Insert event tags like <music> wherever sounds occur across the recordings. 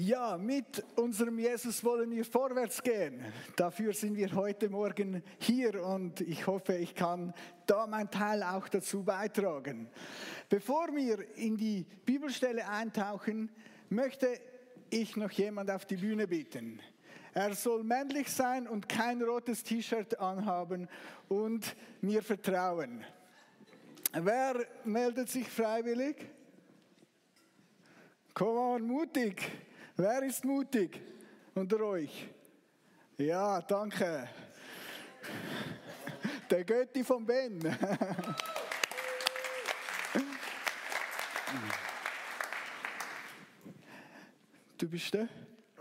Ja, mit unserem Jesus wollen wir vorwärts gehen. Dafür sind wir heute Morgen hier und ich hoffe, ich kann da mein Teil auch dazu beitragen. Bevor wir in die Bibelstelle eintauchen, möchte ich noch jemand auf die Bühne bitten. Er soll männlich sein und kein rotes T-Shirt anhaben und mir vertrauen. Wer meldet sich freiwillig? Komm on, mutig. Wer ist mutig unter euch? Ja, danke. Der Götti von Ben. Du bist der?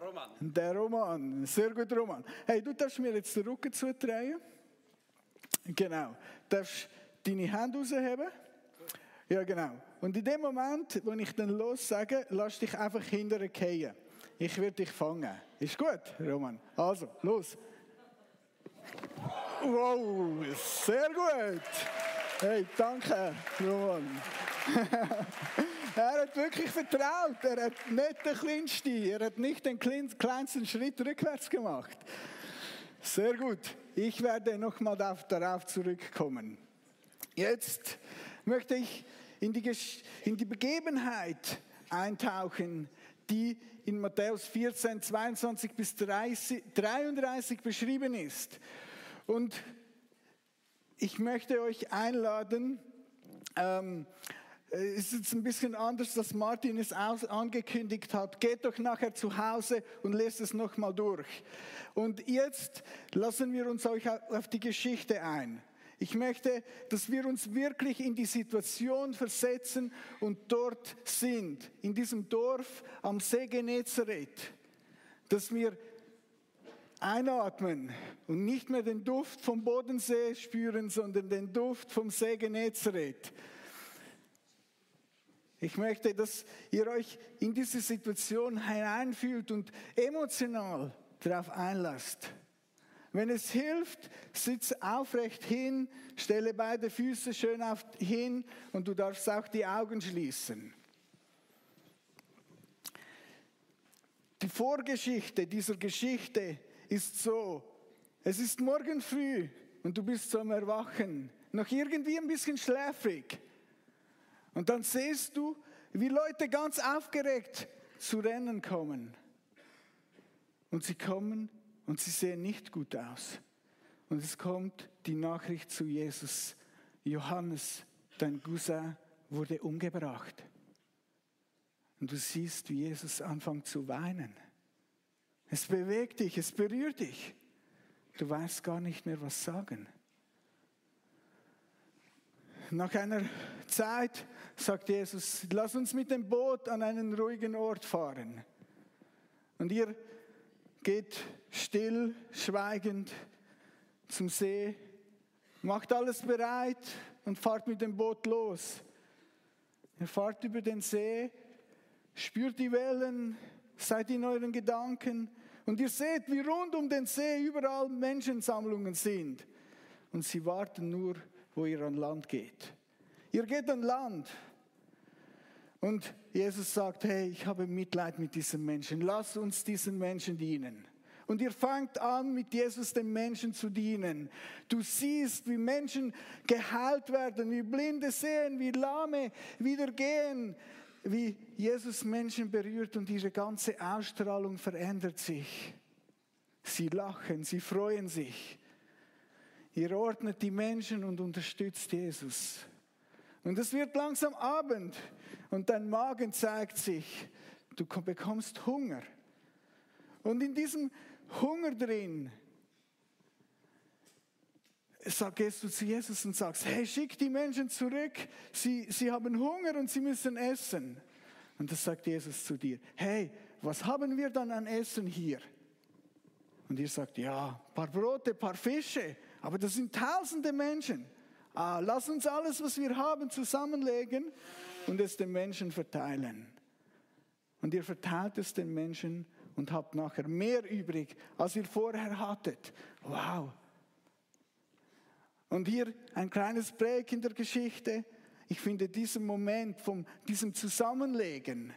Roman. Der Roman. Sehr gut, Roman. Hey, du darfst mir jetzt den Rücken zudrehen. Genau. Du darfst deine Hände rausheben. Ja, genau. Und in dem Moment, wo ich dann los sage, lass dich einfach hinterher fallen. Ich werde dich fangen. Ist gut, Roman? Also, los. Wow, sehr gut. Hey, danke, Roman. <laughs> er hat wirklich vertraut. Er hat nicht den kleinsten, er hat nicht den kleinsten Schritt rückwärts gemacht. Sehr gut. Ich werde nochmal darauf zurückkommen. Jetzt möchte ich in die, in die Begebenheit eintauchen, die in Matthäus 14, 22 bis 30, 33 beschrieben ist. Und ich möchte euch einladen, ähm, ist jetzt ein bisschen anders, dass Martin es angekündigt hat. Geht doch nachher zu Hause und lest es nochmal durch. Und jetzt lassen wir uns euch auf die Geschichte ein. Ich möchte, dass wir uns wirklich in die Situation versetzen und dort sind, in diesem Dorf am See Genezareth, dass wir einatmen und nicht mehr den Duft vom Bodensee spüren, sondern den Duft vom See Genezareth. Ich möchte, dass ihr euch in diese Situation hineinfühlt und emotional darauf einlasst. Wenn es hilft, sitz aufrecht hin, stelle beide Füße schön auf, hin und du darfst auch die Augen schließen. Die Vorgeschichte dieser Geschichte ist so, es ist morgen früh und du bist zum Erwachen, noch irgendwie ein bisschen schläfrig. Und dann siehst du, wie Leute ganz aufgeregt zu Rennen kommen. Und sie kommen und sie sehen nicht gut aus. Und es kommt die Nachricht zu Jesus, Johannes, dein Cousin wurde umgebracht. Und du siehst, wie Jesus anfängt zu weinen. Es bewegt dich, es berührt dich. Du weißt gar nicht mehr, was sagen. Nach einer Zeit sagt Jesus, lass uns mit dem Boot an einen ruhigen Ort fahren. Und ihr geht still, schweigend zum See, macht alles bereit und fahrt mit dem Boot los. Ihr fahrt über den See, spürt die Wellen, seid in euren Gedanken und ihr seht, wie rund um den See überall Menschensammlungen sind. Und sie warten nur, wo ihr an Land geht. Ihr geht an Land und Jesus sagt, hey, ich habe Mitleid mit diesen Menschen. Lass uns diesen Menschen dienen. Und ihr fangt an, mit Jesus den Menschen zu dienen. Du siehst, wie Menschen geheilt werden, wie Blinde sehen, wie Lahme wieder gehen, wie Jesus Menschen berührt und ihre ganze Ausstrahlung verändert sich. Sie lachen, sie freuen sich. Ihr ordnet die Menschen und unterstützt Jesus. Und es wird langsam Abend und dein Magen zeigt sich. Du bekommst Hunger. Und in diesem Hunger drin gehst du zu Jesus und sagst, hey, schick die Menschen zurück. Sie, sie haben Hunger und sie müssen essen. Und das sagt Jesus zu dir. Hey, was haben wir dann an Essen hier? Und ihr sagt, ja, ein paar Brote, ein paar Fische. Aber das sind tausende Menschen ah, lass uns alles, was wir haben, zusammenlegen und es den Menschen verteilen. Und ihr verteilt es den Menschen und habt nachher mehr übrig, als ihr vorher hattet. Wow. Und hier ein kleines Break in der Geschichte. Ich finde diesen Moment von diesem Zusammenlegen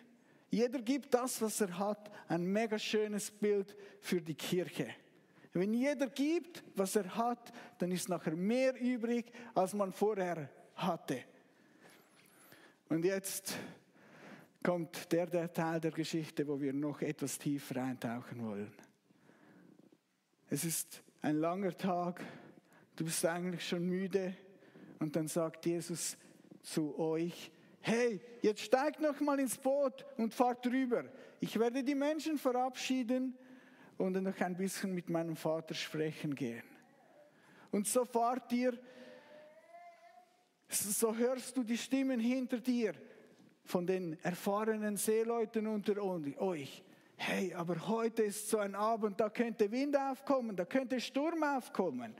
Jeder gibt das, was er hat, ein mega schönes Bild für die Kirche. Wenn jeder gibt, was er hat, dann ist nachher mehr übrig, als man vorher hatte. Und jetzt kommt der, der Teil der Geschichte, wo wir noch etwas tiefer eintauchen wollen. Es ist ein langer Tag, du bist eigentlich schon müde und dann sagt Jesus zu euch, hey, jetzt steigt noch mal ins Boot und fahrt rüber. Ich werde die Menschen verabschieden und dann noch ein bisschen mit meinem Vater sprechen gehen. Und so fahrt ihr, so hörst du die Stimmen hinter dir von den erfahrenen Seeleuten unter euch. Hey, aber heute ist so ein Abend, da könnte Wind aufkommen, da könnte Sturm aufkommen.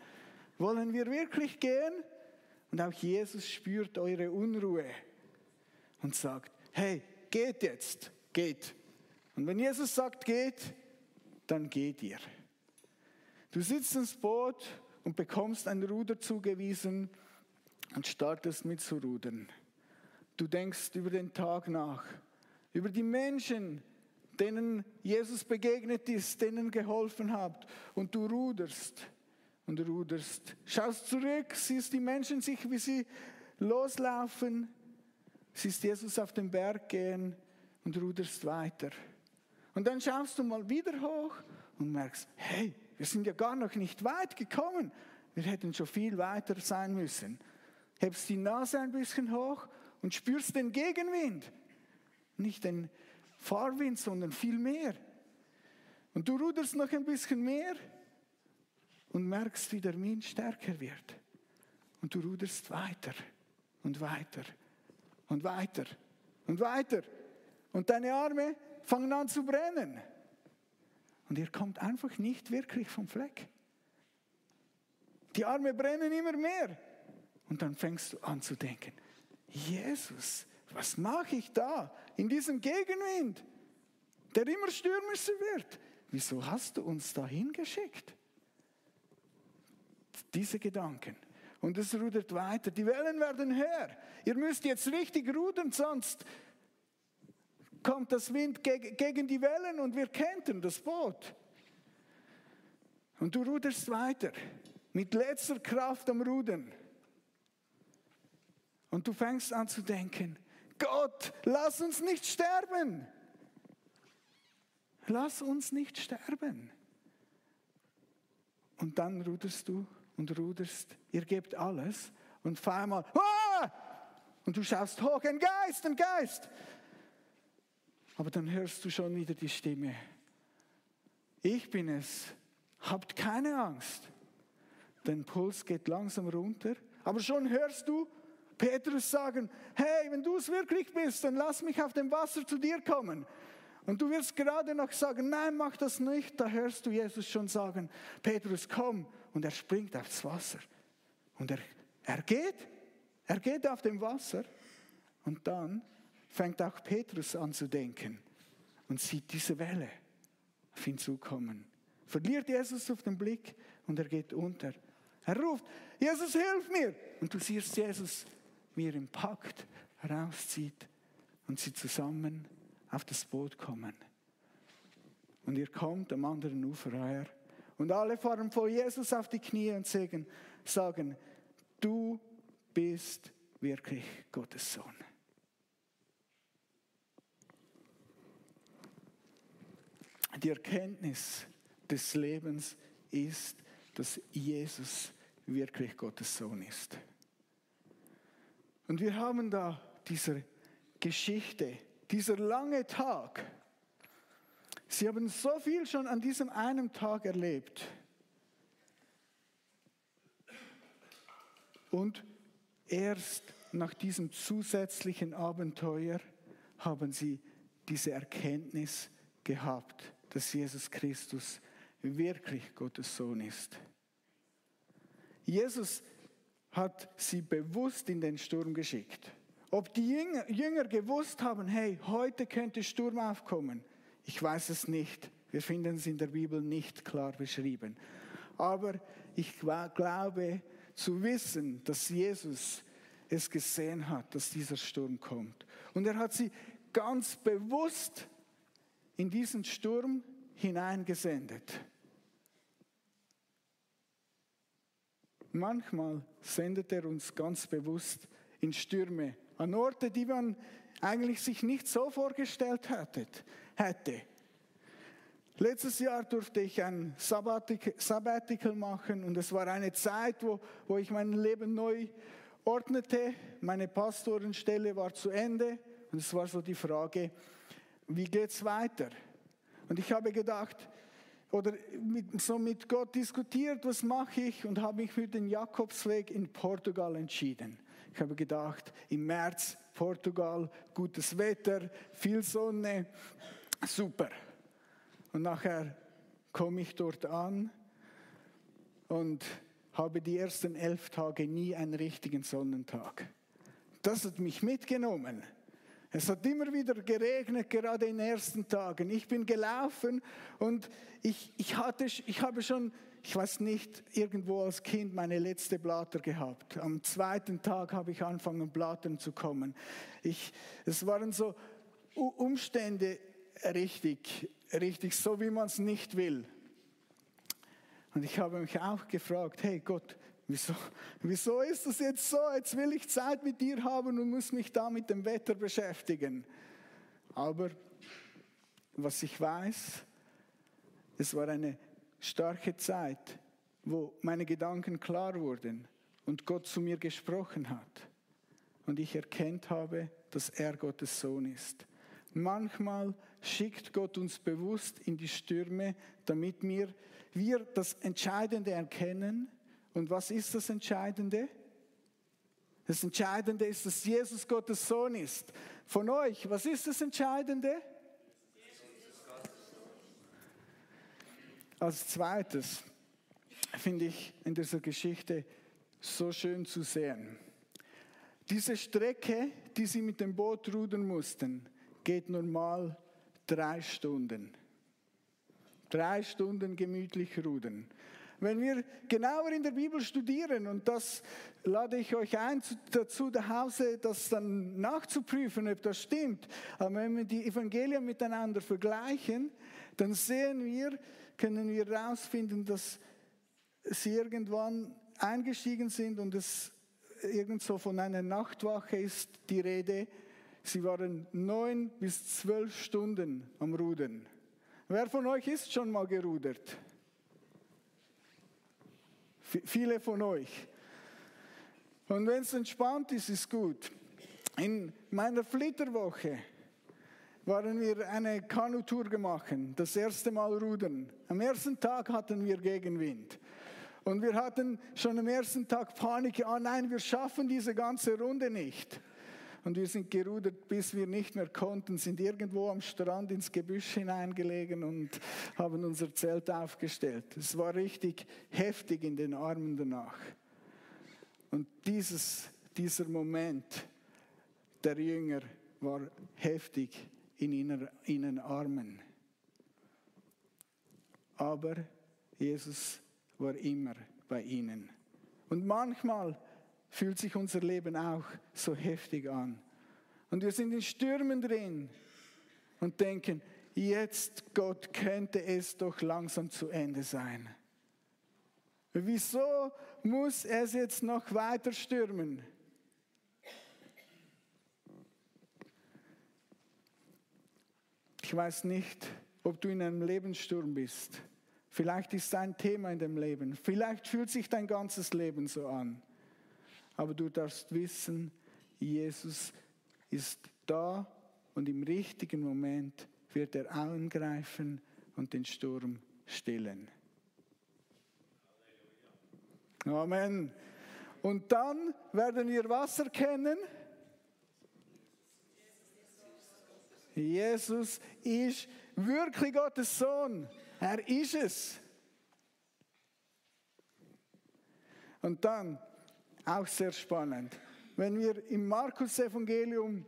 Wollen wir wirklich gehen? Und auch Jesus spürt eure Unruhe und sagt, hey, geht jetzt, geht. Und wenn Jesus sagt, geht, dann geht ihr. Du sitzt ins Boot und bekommst ein Ruder zugewiesen und startest mit zu rudern. Du denkst über den Tag nach, über die Menschen, denen Jesus begegnet ist, denen geholfen hat und du ruderst und ruderst. Schaust zurück, siehst die Menschen sich, wie sie loslaufen, siehst Jesus auf den Berg gehen und ruderst weiter. Und dann schaust du mal wieder hoch und merkst, hey, wir sind ja gar noch nicht weit gekommen. Wir hätten schon viel weiter sein müssen. Hebst die Nase ein bisschen hoch und spürst den Gegenwind. Nicht den Fahrwind, sondern viel mehr. Und du ruderst noch ein bisschen mehr und merkst, wie der Wind stärker wird. Und du ruderst weiter und weiter und weiter und weiter. Und deine Arme fangen an zu brennen. Und ihr kommt einfach nicht wirklich vom Fleck. Die Arme brennen immer mehr. Und dann fängst du an zu denken, Jesus, was mache ich da in diesem Gegenwind, der immer stürmischer wird? Wieso hast du uns da hingeschickt? Diese Gedanken. Und es rudert weiter. Die Wellen werden höher. Ihr müsst jetzt richtig rudern, sonst kommt das Wind gegen die Wellen und wir kentern das Boot. Und du ruderst weiter mit letzter Kraft am Rudern. Und du fängst an zu denken, Gott, lass uns nicht sterben. Lass uns nicht sterben. Und dann ruderst du und ruderst, ihr gebt alles und auf einmal, ah! und du schaust hoch, ein Geist, ein Geist. Aber dann hörst du schon wieder die Stimme. Ich bin es. Habt keine Angst. Dein Puls geht langsam runter. Aber schon hörst du Petrus sagen, hey, wenn du es wirklich bist, dann lass mich auf dem Wasser zu dir kommen. Und du wirst gerade noch sagen, nein, mach das nicht. Da hörst du Jesus schon sagen, Petrus, komm. Und er springt aufs Wasser. Und er, er geht. Er geht auf dem Wasser. Und dann fängt auch Petrus an zu denken und sieht diese Welle auf ihn zukommen. Verliert Jesus auf den Blick und er geht unter. Er ruft, Jesus, hilf mir! Und du siehst Jesus, wie er ihn packt, rauszieht und sie zusammen auf das Boot kommen. Und ihr kommt am anderen Ufer her. Und alle fahren vor Jesus auf die Knie und sagen, sagen du bist wirklich Gottes Sohn. Die Erkenntnis des Lebens ist, dass Jesus wirklich Gottes Sohn ist. Und wir haben da diese Geschichte, dieser lange Tag. Sie haben so viel schon an diesem einen Tag erlebt. Und erst nach diesem zusätzlichen Abenteuer haben sie diese Erkenntnis gehabt dass Jesus Christus wirklich Gottes Sohn ist. Jesus hat sie bewusst in den Sturm geschickt. Ob die Jünger, Jünger gewusst haben, hey, heute könnte Sturm aufkommen, ich weiß es nicht. Wir finden es in der Bibel nicht klar beschrieben. Aber ich glaube zu wissen, dass Jesus es gesehen hat, dass dieser Sturm kommt. Und er hat sie ganz bewusst in diesen Sturm hineingesendet. Manchmal sendet er uns ganz bewusst in Stürme, an Orte, die man eigentlich sich nicht so vorgestellt hätte. Letztes Jahr durfte ich ein Sabbatical machen und es war eine Zeit, wo, wo ich mein Leben neu ordnete. Meine Pastorenstelle war zu Ende und es war so die Frage, wie geht es weiter? Und ich habe gedacht, oder mit, so mit Gott diskutiert, was mache ich und habe mich für den Jakobsweg in Portugal entschieden. Ich habe gedacht, im März Portugal, gutes Wetter, viel Sonne, super. Und nachher komme ich dort an und habe die ersten elf Tage nie einen richtigen Sonnentag. Das hat mich mitgenommen. Es hat immer wieder geregnet, gerade in den ersten Tagen. Ich bin gelaufen und ich, ich, hatte, ich habe schon, ich weiß nicht, irgendwo als Kind meine letzte Blatter gehabt. Am zweiten Tag habe ich angefangen, Blattern zu kommen. Ich, es waren so Umstände richtig, richtig so, wie man es nicht will. Und ich habe mich auch gefragt, hey Gott, Wieso, wieso ist das jetzt so? Jetzt will ich Zeit mit dir haben und muss mich da mit dem Wetter beschäftigen. Aber was ich weiß, es war eine starke Zeit, wo meine Gedanken klar wurden und Gott zu mir gesprochen hat. Und ich erkennt habe, dass er Gottes Sohn ist. Manchmal schickt Gott uns bewusst in die Stürme, damit wir, wir das Entscheidende erkennen und was ist das Entscheidende? Das Entscheidende ist, dass Jesus Gottes Sohn ist. Von euch, was ist das Entscheidende? Als zweites finde ich in dieser Geschichte so schön zu sehen. Diese Strecke, die sie mit dem Boot rudern mussten, geht normal drei Stunden. Drei Stunden gemütlich rudern. Wenn wir genauer in der Bibel studieren, und das lade ich euch ein dazu, zu Hause das dann nachzuprüfen, ob das stimmt, aber wenn wir die Evangelien miteinander vergleichen, dann sehen wir, können wir herausfinden, dass sie irgendwann eingestiegen sind und es irgendwo von einer Nachtwache ist die Rede. Sie waren neun bis zwölf Stunden am Rudern. Wer von euch ist schon mal gerudert? Viele von euch. Und wenn es entspannt ist, ist gut. In meiner Flitterwoche waren wir eine Kanutour gemacht, das erste Mal rudern. Am ersten Tag hatten wir Gegenwind. Und wir hatten schon am ersten Tag Panik, ah nein, wir schaffen diese ganze Runde nicht. Und wir sind gerudert, bis wir nicht mehr konnten, sind irgendwo am Strand ins Gebüsch hineingelegen und haben unser Zelt aufgestellt. Es war richtig heftig in den Armen danach. Und dieses, dieser Moment der Jünger war heftig in ihren Armen. Aber Jesus war immer bei ihnen. Und manchmal fühlt sich unser Leben auch so heftig an. Und wir sind in Stürmen drin und denken, jetzt Gott könnte es doch langsam zu Ende sein. Wieso muss es jetzt noch weiter stürmen? Ich weiß nicht, ob du in einem Lebenssturm bist. Vielleicht ist es ein Thema in dem Leben. Vielleicht fühlt sich dein ganzes Leben so an. Aber du darfst wissen, Jesus ist da und im richtigen Moment wird er eingreifen und den Sturm stillen. Amen. Und dann werden wir was erkennen? Jesus ist wirklich Gottes Sohn. Er ist es. Und dann auch sehr spannend. Wenn wir im Markus-Evangelium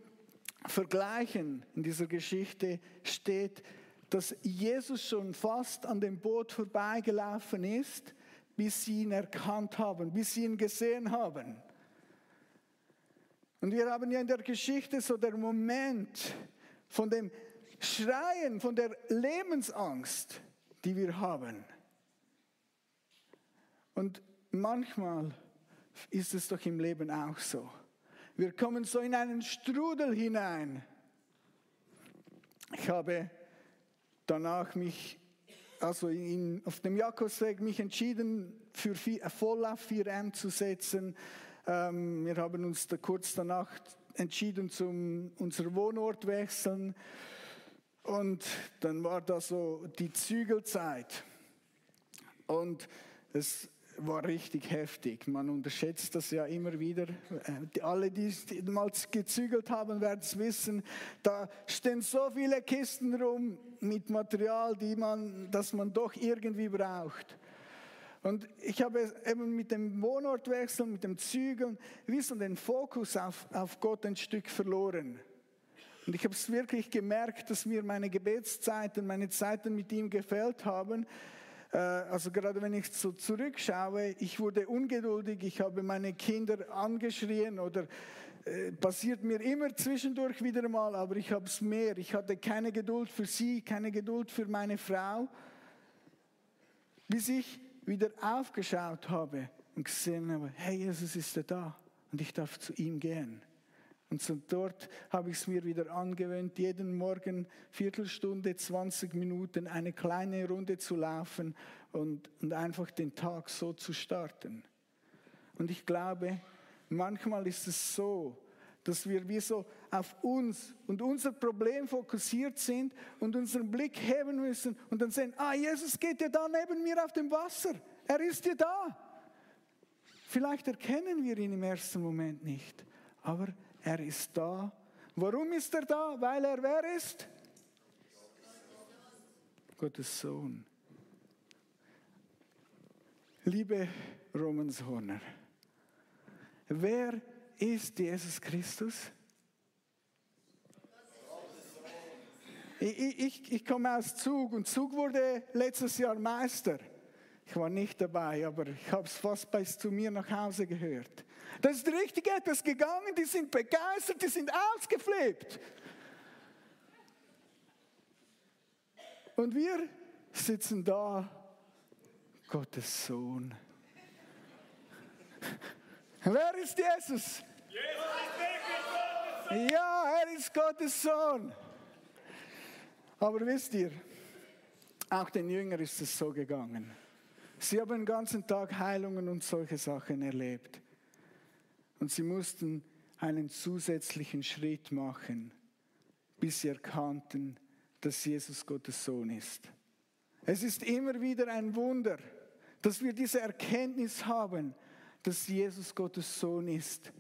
vergleichen, in dieser Geschichte steht, dass Jesus schon fast an dem Boot vorbeigelaufen ist, bis sie ihn erkannt haben, bis sie ihn gesehen haben. Und wir haben ja in der Geschichte so der Moment, von dem Schreien, von der Lebensangst, die wir haben. Und manchmal ist es doch im Leben auch so. Wir kommen so in einen Strudel hinein. Ich habe danach mich, also in, auf dem Jakobsweg, mich entschieden, für Volllauf 4M zu setzen. Ähm, wir haben uns da kurz danach entschieden, zum unser Wohnort wechseln. Und dann war da so die Zügelzeit. Und es war richtig heftig. Man unterschätzt das ja immer wieder. Äh, alle, die mal gezügelt haben, werden es wissen. Da stehen so viele Kisten rum mit Material, die man, das man doch irgendwie braucht. Und ich habe eben mit dem Wohnortwechsel, mit dem Zügeln, wie so den Fokus auf, auf Gott ein Stück verloren. Und ich habe es wirklich gemerkt, dass mir meine Gebetszeiten, meine Zeiten mit ihm gefällt haben. Äh, also gerade wenn ich so zurückschaue, ich wurde ungeduldig, ich habe meine Kinder angeschrien oder äh, passiert mir immer zwischendurch wieder mal, aber ich habe es mehr. Ich hatte keine Geduld für sie, keine Geduld für meine Frau, bis ich wieder aufgeschaut habe und gesehen habe, hey, Jesus ist da und ich darf zu ihm gehen. Und so dort habe ich es mir wieder angewöhnt, jeden Morgen Viertelstunde, 20 Minuten eine kleine Runde zu laufen und, und einfach den Tag so zu starten. Und ich glaube, manchmal ist es so, dass wir wie so auf uns und unser Problem fokussiert sind und unseren Blick heben müssen und dann sehen, ah, Jesus geht ja da neben mir auf dem Wasser. Er ist ja da. Vielleicht erkennen wir ihn im ersten Moment nicht, aber er ist da. Warum ist er da? Weil er wer ist? Gottes Sohn. Liebe Romanshorner, wer ist Jesus Christus? Ich, ich, ich komme aus Zug und Zug wurde letztes Jahr Meister. Ich war nicht dabei, aber ich habe es fast bis zu mir nach Hause gehört. Da ist richtig etwas gegangen, die sind begeistert, die sind ausgeflippt. Und wir sitzen da, Gottes Sohn. Wer ist Jesus? Ja, er ist Gottes Sohn. Aber wisst ihr, auch den Jüngern ist es so gegangen. Sie haben den ganzen Tag Heilungen und solche Sachen erlebt. Und sie mussten einen zusätzlichen Schritt machen, bis sie erkannten, dass Jesus Gottes Sohn ist. Es ist immer wieder ein Wunder, dass wir diese Erkenntnis haben, dass Jesus Gottes Sohn ist.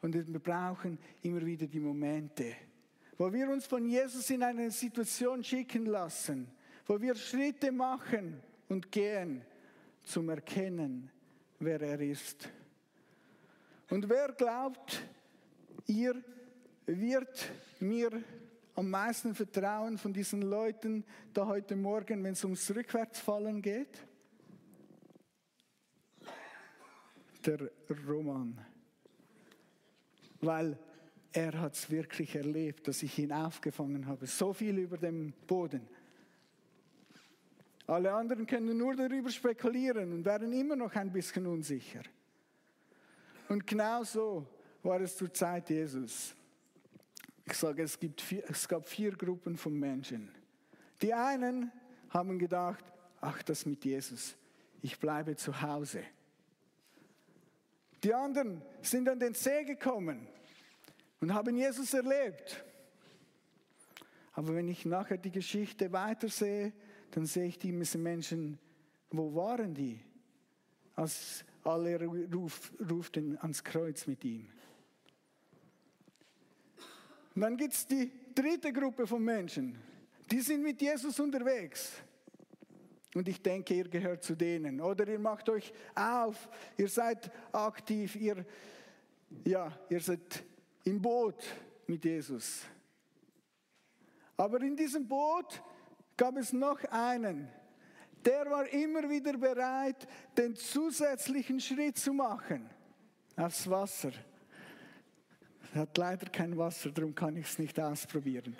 Und wir brauchen immer wieder die Momente, wo wir uns von Jesus in eine Situation schicken lassen, wo wir Schritte machen und gehen zum Erkennen, wer er ist. Und wer glaubt, ihr wird mir am meisten vertrauen von diesen Leuten da heute Morgen, wenn es ums Rückwärtsfallen geht? Der Roman. Weil er hat es wirklich erlebt, dass ich ihn aufgefangen habe. So viel über dem Boden. Alle anderen können nur darüber spekulieren und werden immer noch ein bisschen unsicher. Und genau so war es zur Zeit Jesus. Ich sage, es, gibt vier, es gab vier Gruppen von Menschen. Die einen haben gedacht, ach, das mit Jesus, ich bleibe zu Hause. Die anderen sind an den See gekommen und haben Jesus erlebt. Aber wenn ich nachher die Geschichte weitersehe, dann sehe ich diese Menschen, wo waren die, als alle ruf, ruften ans Kreuz mit ihm. Und dann gibt es die dritte Gruppe von Menschen, die sind mit Jesus unterwegs. Und ich denke, ihr gehört zu denen. Oder ihr macht euch auf, ihr seid aktiv, ihr, ja, ihr seid im Boot mit Jesus. Aber in diesem Boot gab es noch einen, der war immer wieder bereit, den zusätzlichen Schritt zu machen aufs Wasser. hat leider kein Wasser, darum kann ich es nicht ausprobieren.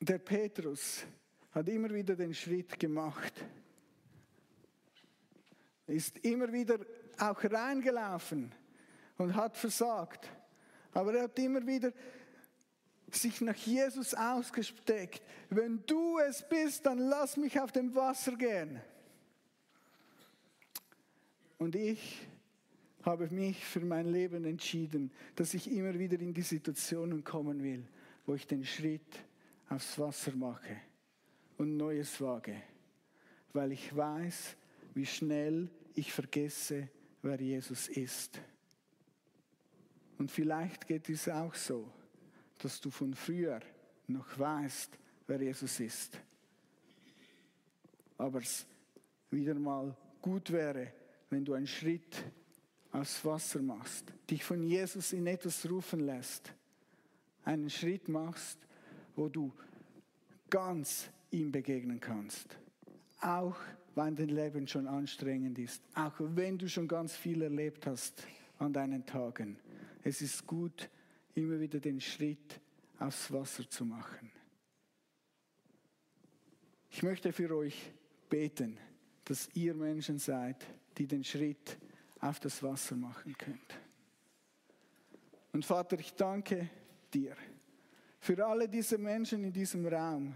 Der Petrus hat immer wieder den Schritt gemacht, ist immer wieder auch reingelaufen und hat versagt. Aber er hat immer wieder sich nach Jesus ausgesteckt. Wenn du es bist, dann lass mich auf dem Wasser gehen. Und ich habe mich für mein Leben entschieden, dass ich immer wieder in die Situationen kommen will, wo ich den Schritt aufs Wasser mache und Neues wage, weil ich weiß, wie schnell ich vergesse, wer Jesus ist. Und vielleicht geht es auch so, dass du von früher noch weißt, wer Jesus ist. Aber es wieder mal gut wäre, wenn du einen Schritt aufs Wasser machst, dich von Jesus in etwas rufen lässt, einen Schritt machst, wo du ganz ihm begegnen kannst. Auch wenn dein Leben schon anstrengend ist, auch wenn du schon ganz viel erlebt hast an deinen Tagen. Es ist gut, immer wieder den Schritt aufs Wasser zu machen. Ich möchte für euch beten, dass ihr Menschen seid, die den Schritt auf das Wasser machen könnt. Und Vater, ich danke dir für alle diese Menschen in diesem Raum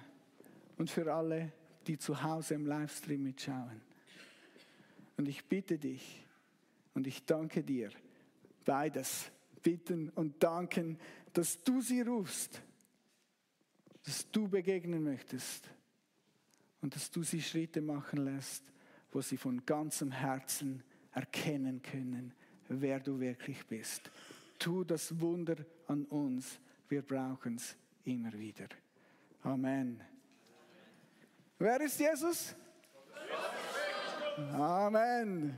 und für alle, die zu Hause im Livestream mitschauen. Und ich bitte dich und ich danke dir, beides, bitten und danken, dass du sie rufst, dass du begegnen möchtest und dass du sie Schritte machen lässt, wo sie von ganzem Herzen erkennen können, wer du wirklich bist. Tu das Wunder an uns. Wir brauchen es immer wieder. Amen. Wer ist Jesus? Amen.